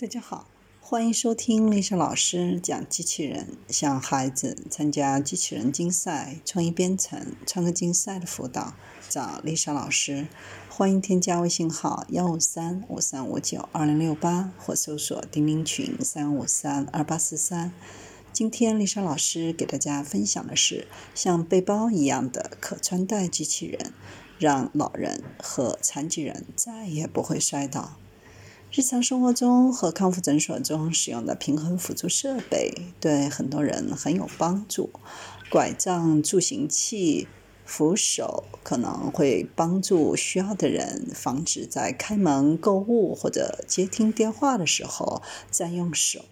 大家好，欢迎收听丽莎老师讲机器人，向孩子参加机器人竞赛、创意编程、创客竞赛的辅导，找丽莎老师。欢迎添加微信号幺五三五三五九二零六八，或搜索钉钉群三五三二八四三。今天丽莎老师给大家分享的是像背包一样的可穿戴机器人，让老人和残疾人再也不会摔倒。日常生活中和康复诊所中使用的平衡辅助设备对很多人很有帮助。拐杖、助行器、扶手可能会帮助需要的人防止在开门、购物或者接听电话的时候占用手。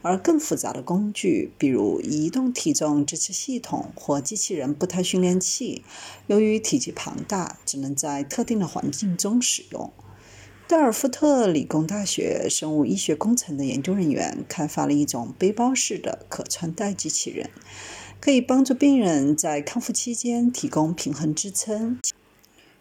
而更复杂的工具，比如移动体重支持系统或机器人步态训练器，由于体积庞大，只能在特定的环境中使用。德尔福特理工大学生物医学工程的研究人员开发了一种背包式的可穿戴机器人，可以帮助病人在康复期间提供平衡支撑。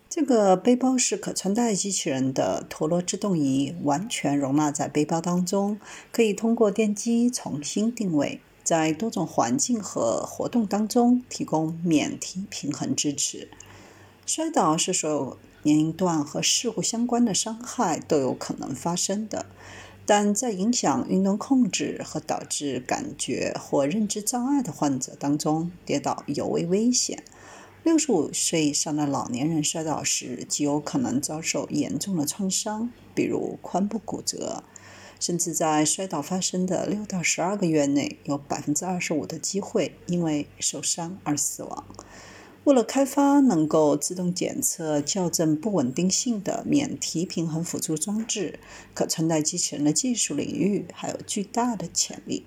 这个背包式可穿戴机器人的陀螺制动仪完全容纳在背包当中，可以通过电机重新定位，在多种环境和活动当中提供免提平衡支持。摔倒是所有年龄段和事故相关的伤害都有可能发生的，但在影响运动控制和导致感觉或认知障碍的患者当中，跌倒尤为危险。六十五岁以上的老年人摔倒时，极有可能遭受严重的创伤，比如髋部骨折，甚至在摔倒发生的六到十二个月内，有百分之二十五的机会因为受伤而死亡。为了开发能够自动检测、校正不稳定性的免提平衡辅助装置，可穿戴机器人的技术领域还有巨大的潜力。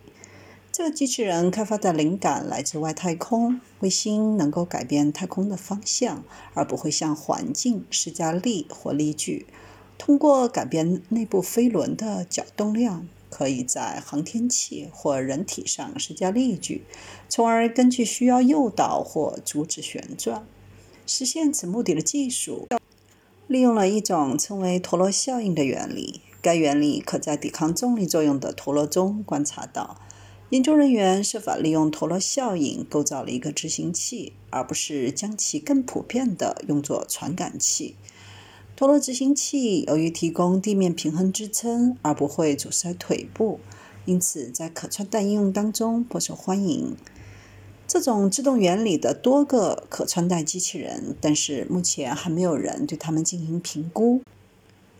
这个机器人开发的灵感来自外太空，卫星能够改变太空的方向，而不会向环境施加力或力矩。通过改变内部飞轮的角动量。可以在航天器或人体上施加力矩，从而根据需要诱导或阻止旋转。实现此目的的技术利用了一种称为陀螺效应的原理。该原理可在抵抗重力作用的陀螺中观察到。研究人员设法利用陀螺效应构造了一个执行器，而不是将其更普遍地用作传感器。陀螺执行器由于提供地面平衡支撑，而不会阻塞腿部，因此在可穿戴应用当中颇受欢迎。这种自动原理的多个可穿戴机器人，但是目前还没有人对它们进行评估。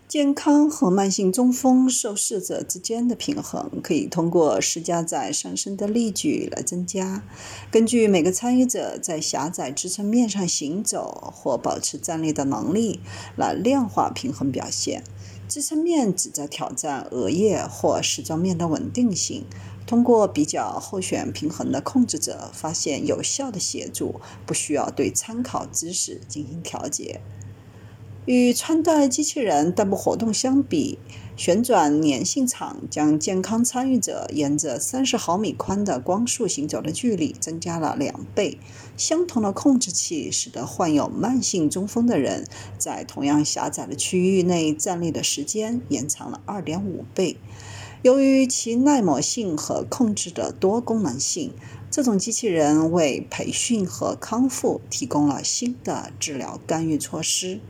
健康和慢性中风受试者之间的平衡可以通过施加在上身的力矩来增加。根据每个参与者在狭窄支撑面上行走或保持站立的能力来量化平衡表现。支撑面旨在挑战额叶或矢状面的稳定性。通过比较候选平衡的控制者，发现有效的协助不需要对参考姿势进行调节。与穿戴机器人代步活动相比，旋转粘性场将健康参与者沿着三十毫米宽的光束行走的距离增加了两倍。相同的控制器使得患有慢性中风的人在同样狭窄的区域内站立的时间延长了二点五倍。由于其耐磨性和控制的多功能性，这种机器人为培训和康复提供了新的治疗干预措施。